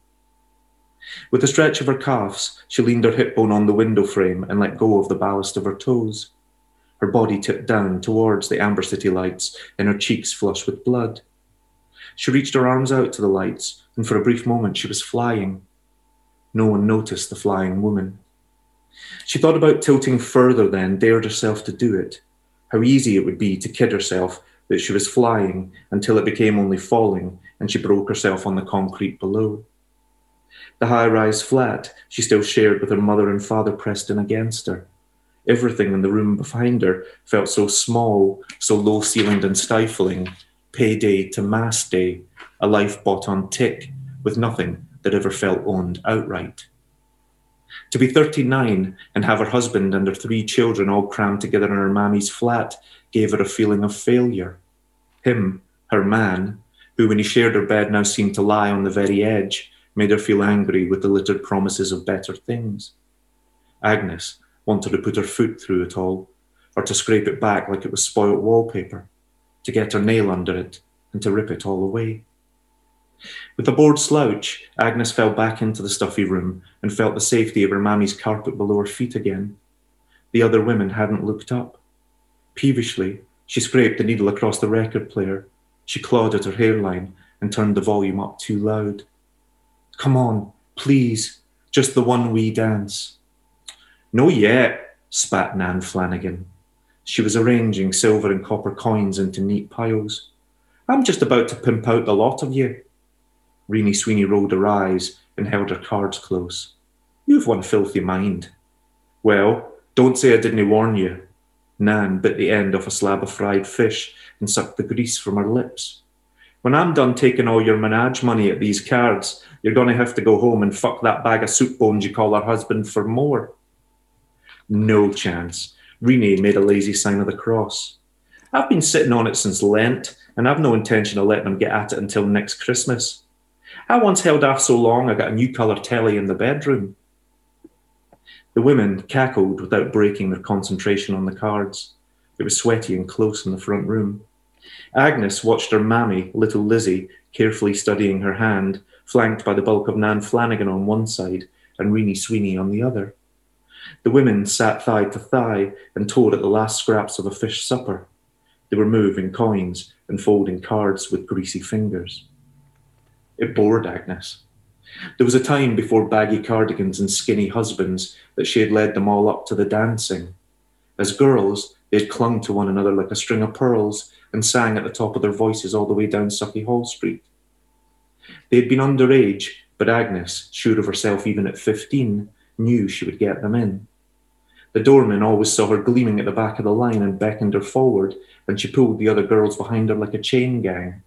S5: With a stretch of her calves, she leaned her hip bone on the window frame and let go of the ballast of her toes. Her body tipped down towards the amber city lights, and her cheeks flushed with blood. She reached her arms out to the lights, and for a brief moment she was flying. No one noticed the flying woman. She thought about tilting further, then dared herself to do it. How easy it would be to kid herself that she was flying until it became only falling, and she broke herself on the concrete below. The high rise flat she still shared with her mother and father pressed in against her. Everything in the room behind her felt so small, so low ceilinged and stifling. Payday to mass day, a life bought on tick, with nothing that ever felt owned outright. To be 39 and have her husband and her three children all crammed together in her mammy's flat gave her a feeling of failure. Him, her man, who when he shared her bed now seemed to lie on the very edge, made her feel angry with the littered promises of better things. Agnes wanted to put her foot through it all, or to scrape it back like it was spoilt wallpaper, to get her nail under it, and to rip it all away. With a bored slouch, Agnes fell back into the stuffy room and felt the safety of her mammy's carpet below her feet again. The other women hadn't looked up. Peevishly, she scraped the needle across the record player. She clawed at her hairline and turned the volume up too loud. Come on, please, just the one wee dance. No yet, spat Nan Flanagan. She was arranging silver and copper coins into neat piles. I'm just about to pimp out the lot of you. Reenie Sweeney rolled her eyes and held her cards close. You've one filthy mind. Well, don't say I didn't warn you. Nan bit the end off a slab of fried fish and sucked the grease from her lips. When I'm done taking all your menage money at these cards, you're going to have to go home and fuck that bag of soup bones you call her husband for more. No chance. Reenie made a lazy sign of the cross. I've been sitting on it since Lent, and I've no intention of letting them get at it until next Christmas. I once held off so long I got a new colour telly in the bedroom. The women cackled without breaking their concentration on the cards. It was sweaty and close in the front room. Agnes watched her mammy, little Lizzie, carefully studying her hand, flanked by the bulk of Nan Flanagan on one side and Reenie Sweeney on the other. The women sat thigh to thigh and tore at the last scraps of a fish supper. They were moving coins and folding cards with greasy fingers. It bored Agnes. There was a time before baggy cardigans and skinny husbands that she had led them all up to the dancing. As girls, they had clung to one another like a string of pearls and sang at the top of their voices all the way down Sauchiehall Street. They had been underage, but Agnes, sure of herself even at 15, knew she would get them in. The doorman always saw her gleaming at the back of the line and beckoned her forward, and she pulled the other girls behind her like a chain gang.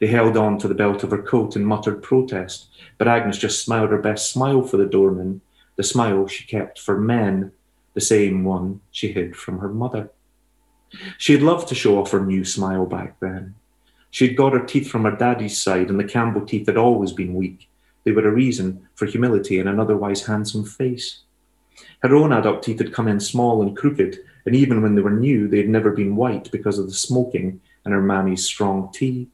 S5: They held on to the belt of her coat and muttered protest, but Agnes just smiled her best smile for the doorman, the smile she kept for men, the same one she hid from her mother. She had loved to show off her new smile back then. She had got her teeth from her daddy's side, and the Campbell teeth had always been weak. They were a reason for humility in an otherwise handsome face. Her own adult teeth had come in small and crooked, and even when they were new, they had never been white because of the smoking and her mammy's strong tea.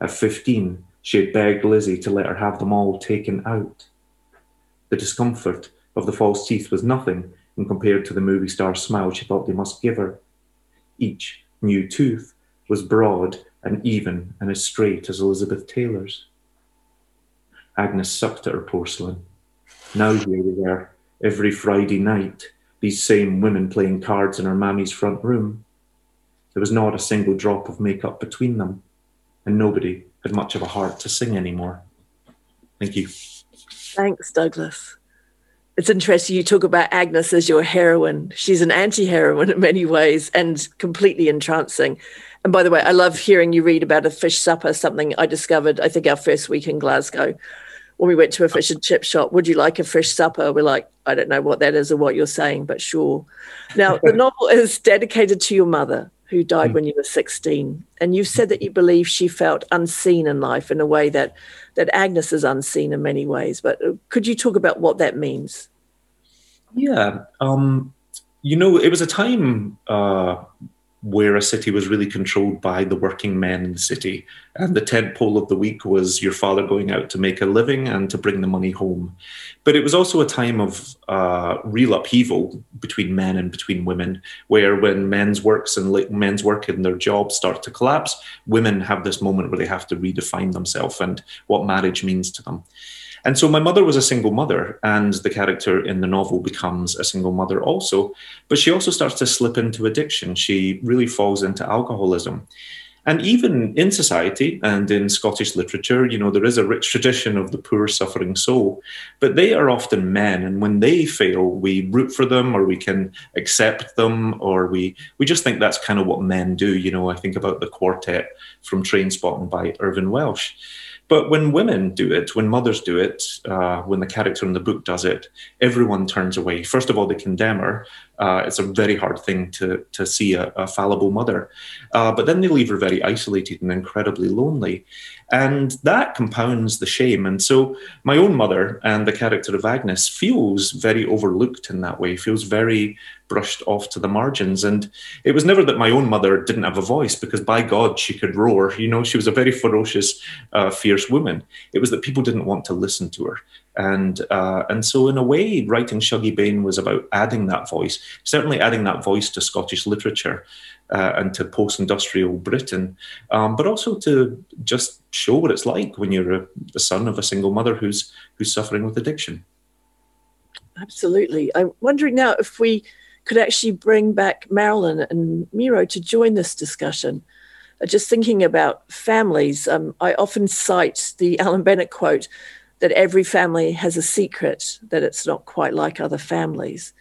S5: At 15, she had begged Lizzie to let her have them all taken out. The discomfort of the false teeth was nothing when compared to the movie star smile she thought they must give her. Each new tooth was broad and even and as straight as Elizabeth Taylor's. Agnes sucked at her porcelain. Now here they were, every Friday night, these same women playing cards in her mammy's front room. There was not a single drop of makeup between them, and nobody had much of a heart to sing anymore. Thank you.
S2: Thanks, Douglas. It's interesting you talk about Agnes as your heroine. She's an anti heroine in many ways and completely entrancing. And by the way, I love hearing you read about a fish supper, something I discovered, I think, our first week in Glasgow when we went to a fish and chip shop. Would you like a fish supper? We're like, I don't know what that is or what you're saying, but sure. Now, the novel is dedicated to your mother who died mm. when you were 16. And you said that you believe she felt unseen in life in a way that, that Agnes is unseen in many ways. But uh, could you talk about what that means?
S5: Yeah. Um, you know, it was a time uh, where a city was really controlled by the working men in the city. And the tent pole of the week was your father going out to make a living and to bring the money home. But it was also a time of uh, real upheaval between men and between women, where when men's works and men's work and their jobs start to collapse, women have this moment where they have to redefine themselves and what marriage means to them. And so my mother was a single mother, and the character in the novel becomes a single mother also. But she also starts to slip into addiction. She really falls into alcoholism. And even in society and in Scottish literature, you know, there is a rich tradition of the poor suffering soul, but they are often men. And when they fail, we root for them or we can accept them or we, we just think that's kind of what men do. You know, I think about the quartet from *Train Trainspotting by Irvine Welsh. But when women do it, when mothers do it, uh, when the character in the book does it, everyone turns away. First of all, they condemn her. Uh, it's a very hard thing to, to see a, a fallible mother. Uh, but then they leave her very isolated and incredibly lonely. And that compounds the shame. And so my own mother and the character of Agnes feels very overlooked in that way, feels very brushed off to the margins. And it was never that my own mother didn't have a voice, because by God, she could roar. You know, she was a very ferocious, uh, fierce woman. It was that people didn't want to listen to her. And uh, and so, in a way, writing Shuggie Bain was about adding that voice, certainly adding that voice to Scottish literature uh, and to post-industrial Britain, um, but also to just show what it's like when you're a, the son of a single mother who's who's suffering with addiction.
S2: Absolutely. I'm wondering now if we could actually bring back Marilynne and Miro to join this discussion. Uh, just thinking about families, um, I often cite the Alan Bennett quote that every family has a secret, that it's not quite like other families.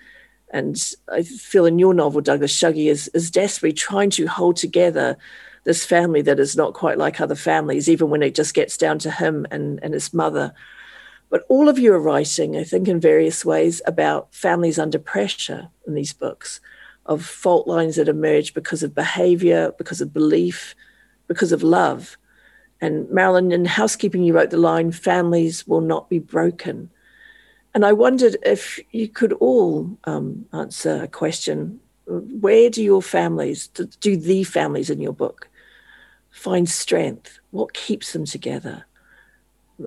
S2: And I feel in your novel, Douglas Shuggie is, is desperately trying to hold together this family that is not quite like other families, even when it just gets down to him and, and his mother. But all of you are writing, I think, in various ways about families under pressure in these books, of fault lines that emerge because of behavior, because of belief, because of love. And Marilynne, in housekeeping, you wrote the line, families will not be broken. And I wondered if you could all um, answer a question. Where do your families, do the families in your book, find strength? What keeps them together?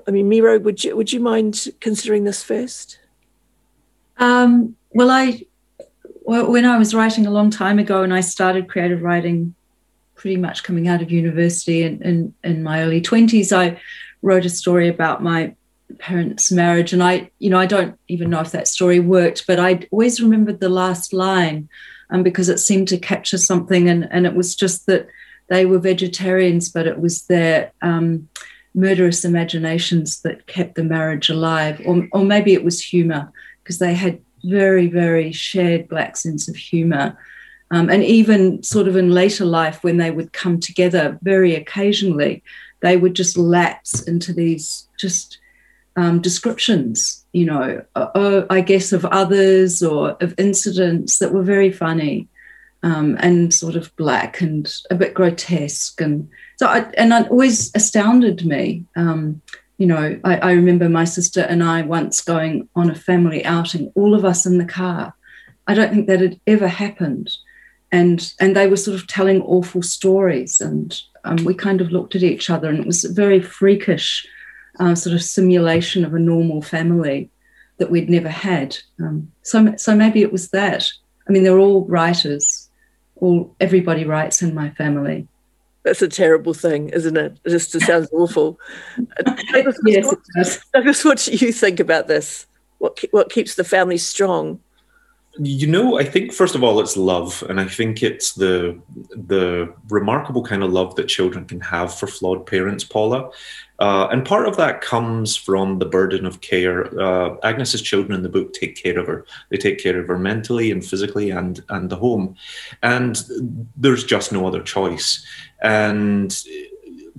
S2: I mean, Miro, would you would you mind considering this first?
S3: Um, well, I when I was writing a long time ago, and I started creative writing pretty much coming out of university and in, in, in my early 20s, I wrote a story about my parents' marriage. And I, you know, I don't even know if that story worked, but I always remembered the last line um, because it seemed to capture something. And, and it was just that they were vegetarians, but it was their um, murderous imaginations that kept the marriage alive. Or, or maybe it was humor because they had very, very shared black sense of humor. Um, and even sort of in later life, when they would come together very occasionally, they would just lapse into these just um, descriptions, you know, uh, I guess of others or of incidents that were very funny um, and sort of black and a bit grotesque. And so, I, and it always astounded me. Um, you know, I, I remember my sister and I once going on a family outing, all of us in the car. I don't think that had ever happened. And, and they were sort of telling awful stories. And um, we kind of looked at each other, and it was very freakish uh, sort of simulation of a normal family that we'd never had. Um, so, so maybe it was that. I mean, they're all writers. All everybody writes in my family.
S2: That's a terrible thing, isn't it? It just sounds awful. Douglas, yes, what, it does. Douglas, what do you think about this? What what keeps the family strong?
S5: You know, I think first of all, it's love, and I think it's the the remarkable kind of love that children can have for flawed parents, Paula. Uh, and part of that comes from the burden of care. Uh, Agnes's children in the book take care of her. They take care of her mentally and physically, and and the home. And there's just no other choice. And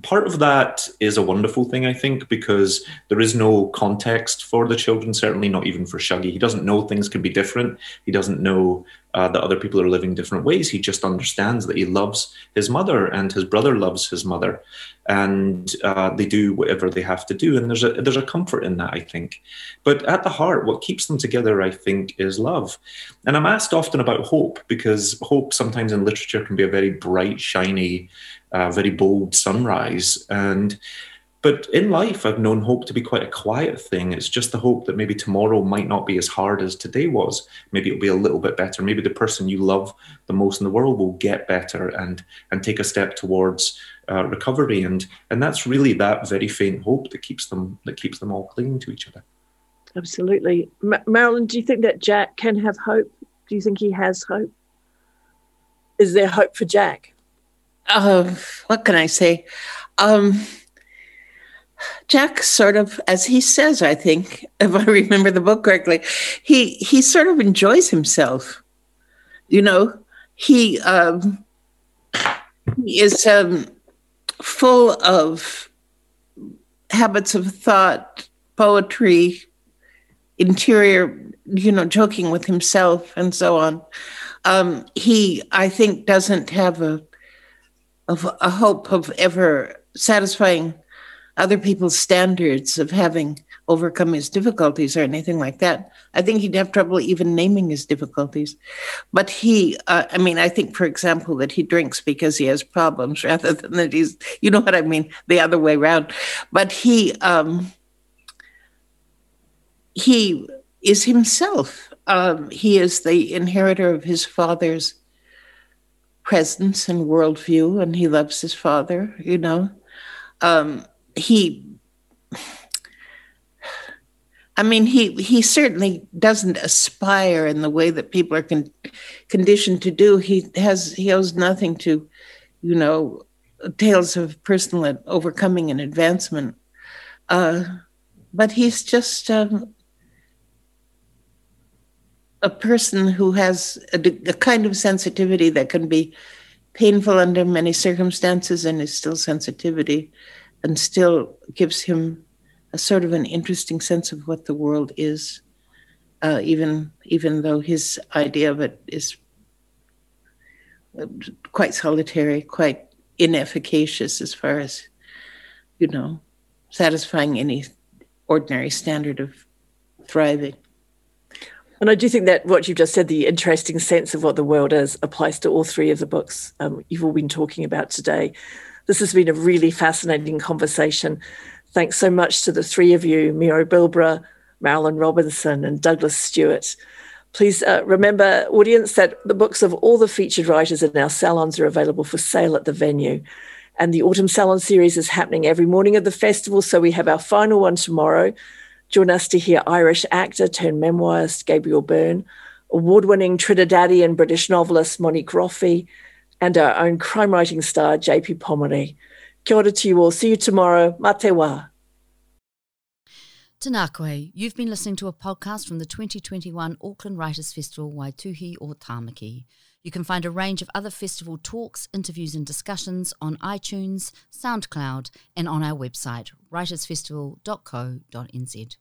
S5: part of that is a wonderful thing, I think, because there is no context for the children, certainly not even for Shuggie. He doesn't know things can be different. He doesn't know uh, that other people are living different ways. He just understands that he loves his mother and his brother loves his mother. And uh, they do whatever they have to do. And there's a, there's a comfort in that, I think. But at the heart, what keeps them together, I think, is love. And I'm asked often about hope because hope sometimes in literature can be a very bright, shiny, a very bold sunrise. And but in life, I've known hope to be quite a quiet thing. It's just the hope that maybe tomorrow might not be as hard as today was. Maybe it'll be a little bit better. Maybe the person you love the most in the world will get better and and take a step towards uh, recovery. And and that's really that very faint hope that keeps them that keeps them all clinging to each other.
S2: Absolutely, Marilynne. Do you think that Jack can have hope? Do you think he has hope? Is there hope for Jack?
S4: uh, what can I say? Um, Jack sort of, as he says, I think, if I remember the book correctly, he he sort of enjoys himself. You know, he um, he is um, full of habits of thought, poetry, interior, you know, joking with himself and so on. Um, he, I think, doesn't have a of a hope of ever satisfying other people's standards of having overcome his difficulties or anything like that. I think he'd have trouble even naming his difficulties. But he, uh, I mean, I think, for example, that he drinks because he has problems rather than that he's, you know what I mean, the other way around. But he, um, he is himself. Um, he is the inheritor of his father's presence and worldview, and he loves his father, you know. Um, he, I mean, he he certainly doesn't aspire in the way that people are con- conditioned to do. He has he owes nothing to, you know, tales of personal overcoming and advancement. Uh, but he's just um, a person who has a, a, kind of sensitivity that can be painful under many circumstances and is still sensitivity and still gives him a sort of an interesting sense of what the world is uh, even even though his idea of it is quite solitary quite inefficacious as far as you know satisfying any ordinary standard of thriving
S2: and I do think that what you've just said, the interesting sense of what the world is, applies to all three of the books um, you've all been talking about today. This has been a really fascinating conversation. Thanks so much to the three of you, Miro Bilbrough, Marilynne Robinson, and Douglas Stuart. Please uh, remember, audience, that the books of all the featured writers in our salons are available for sale at the venue. And the Autumn Salon series is happening every morning of the festival. So we have our final one tomorrow. Join us to hear Irish actor turned memoirist Gabriel Byrne, award winning Trinidadian British novelist Monique Roffey, and uh, our own crime writing star JP Pomare. Kia ora to you all. See you tomorrow. Mā te wā.
S1: Tanakwe, you've been listening to a podcast from the 2021 Auckland Writers Festival Waituhi o Tāmaki. You can find a range of other festival talks, interviews, and discussions on iTunes, SoundCloud, and on our website, writersfestival.co.nz.